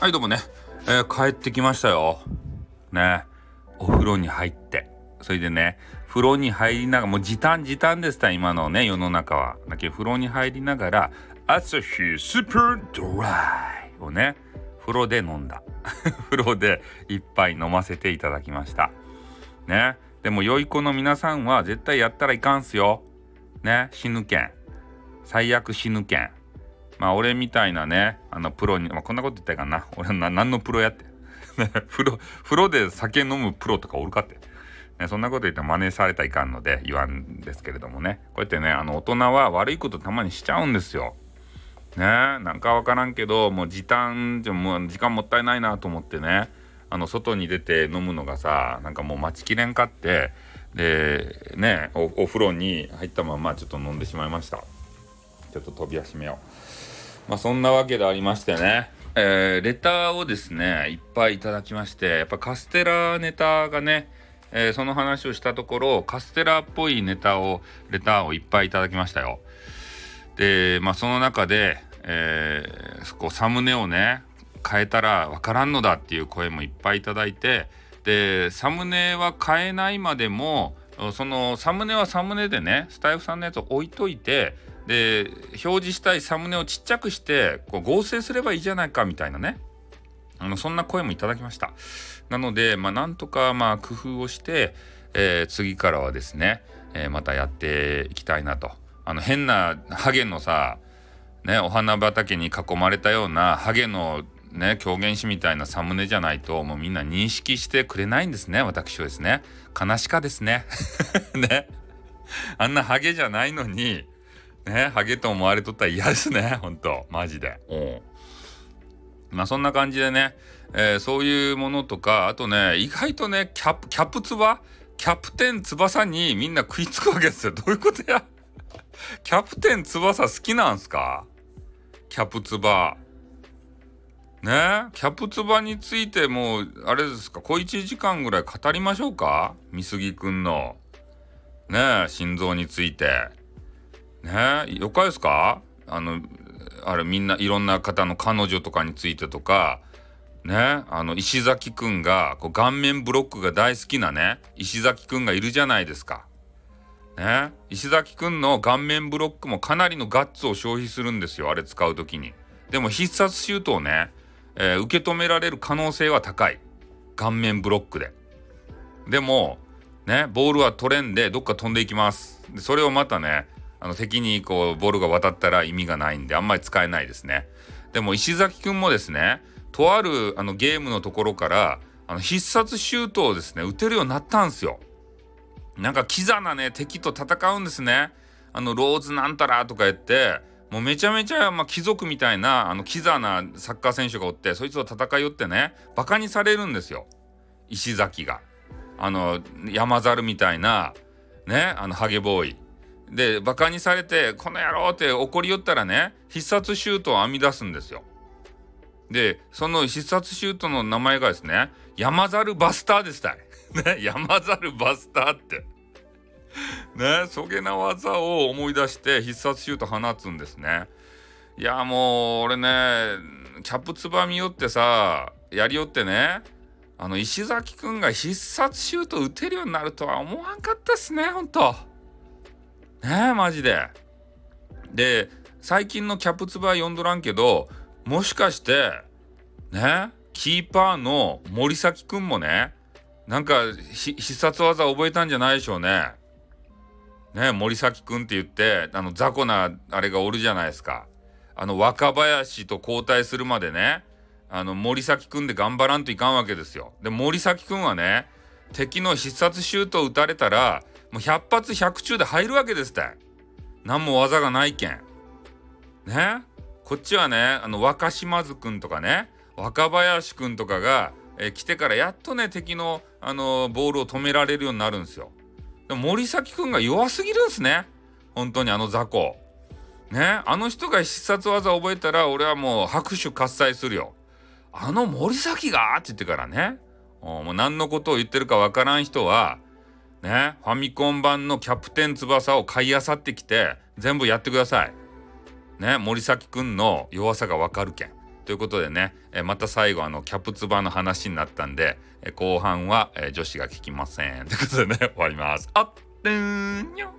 はいどうもね、えー、帰ってきましたよ。ね。お風呂に入って。それでね風呂に入りながらもう時短時短ですた今のね世の中は。だけど風呂に入りながら朝日スーパードライをね風呂で飲んだ。風呂で一杯飲ませていただきました。ね。でも良い子の皆さんは絶対やったらいかんすよ。ね。死ぬけん。最悪死ぬけん。まあ俺みたいなねあのプロに、まあ、こんなこと言ったらいかな。俺な何のプロやって風呂風呂で酒飲むプロとかおるかって、ね、そんなこと言ったら真似されたらいかんので言わんですけれどもね。こうやってねあの大人は悪いことたまにしちゃうんですよ。ねなんかわからんけどもう時短じゃもう時間もったいないなと思ってねあの外に出て飲むのがさなんかもう待ちきれんかってでねお風呂に入ったままちょっと飲んでしまいました。ちょっと飛び足めよう。まあそんなわけでありましてね、えー、レターをですねいっぱいいただきましてやっぱカステラネタがね、えー、その話をしたところカステラっぽいネタをレターをいっぱいいただきましたよ。でまあその中で、えー、こうサムネをね変えたらわからんのだっていう声もいっぱいいただいてでサムネは変えないまでもそのサムネはサムネでねスタイフさんのやつを置いといてで表示したいサムネをちっちゃくしてこう合成すればいいじゃないかみたいなね。あのそんな声もいただきました。なのでまあなんとかまあ工夫をして、えー、次からはですね、えー、またやっていきたいなと。あの変なハゲのさねお花畑に囲まれたようなハゲのね狂言師みたいなサムネじゃないともうみんな認識してくれないんですね私はですね。悲しかですね。ね。あんなハゲじゃないのにねハゲと思われとったら嫌ですねほんとマジで。うん。まあそんな感じでね、えー、そういうものとかあとね意外とねキャプキャプツバ？キャプテン翼にみんな食いつくわけですよ。どういうことや？キャプテン翼好きなんすか？キャプツバ。ね。キャプツバについてもうあれですか？小1時間ぐらい語りましょうか？美杉くんの。ね心臓について。ねよかですか？あのあれみんないろんな方の彼女とかについてとか。ねあの石崎くんがこう顔面ブロックが大好きなね石崎くんがいるじゃないですか。ね石崎くんの顔面ブロックもかなりのガッツを消費するんですよあれ使う時に。でも必殺シュートをね、えー、受け止められる可能性は高い顔面ブロックで。でもねボールは取れんでどっか飛んでいきます。でそれをまたねあの敵にこうボールが渡ったら意味がないんであんまり使えないですね。でも石崎くんもですねとあるあのゲームのところからあの必殺シュートをですね打てるようになったんですよ。なんかキザなね敵と戦うんですね。あのローズなんたらとか言ってもうめちゃめちゃ、まあ、貴族みたいなあのキザなサッカー選手がおってそいつと戦いよってねバカにされるんですよ石崎が。あの山猿みたいなねあのハゲボーイでバカにされて「この野郎!」って怒りよったらね必殺シュートを編み出すんですよ。でその必殺シュートの名前がですね山猿バスターでしたい。ね山猿バスターって。ねそげな技を思い出して必殺シュート放つんですね。いやもう俺ねキャップツバ見よってさやりよってねあの石崎くんが必殺シュート打てるようになるとは思わんかったっすねほんと。ねえマジで。で最近のキャップツバー読んどらんけどもしかしてねキーパーの森崎くんもねなんか必殺技覚えたんじゃないでしょうね。ね森崎くんって言ってあの雑魚なあれがおるじゃないですか。あの若林と交代するまでねあの森崎くんで頑張らんといかんわけですよ。で森崎くんはね敵の必殺シュートを打たれたらもう100発100中で入るわけですって何も技がないけんね？こっちはねあの若島津くんとかね若林くんとかが、え来てからやっとね敵のあのボールを止められるようになるんですよでも森崎くんが弱すぎるんすね。本当にあの雑魚。ね？あの人が必殺技覚えたら俺はもう拍手喝采するよ。あの森崎が？って言ってからね。もう何のことを言ってるかわからん人はね？ファミコン版のキャプテン翼を買いあさってきて全部やってください。ね？森崎くんの弱さがわかるけん。ということでね、えまた最後あのキャプツバの話になったんで、え後半は、え女子が聞きませんということでね終わります。あっ、んーにょ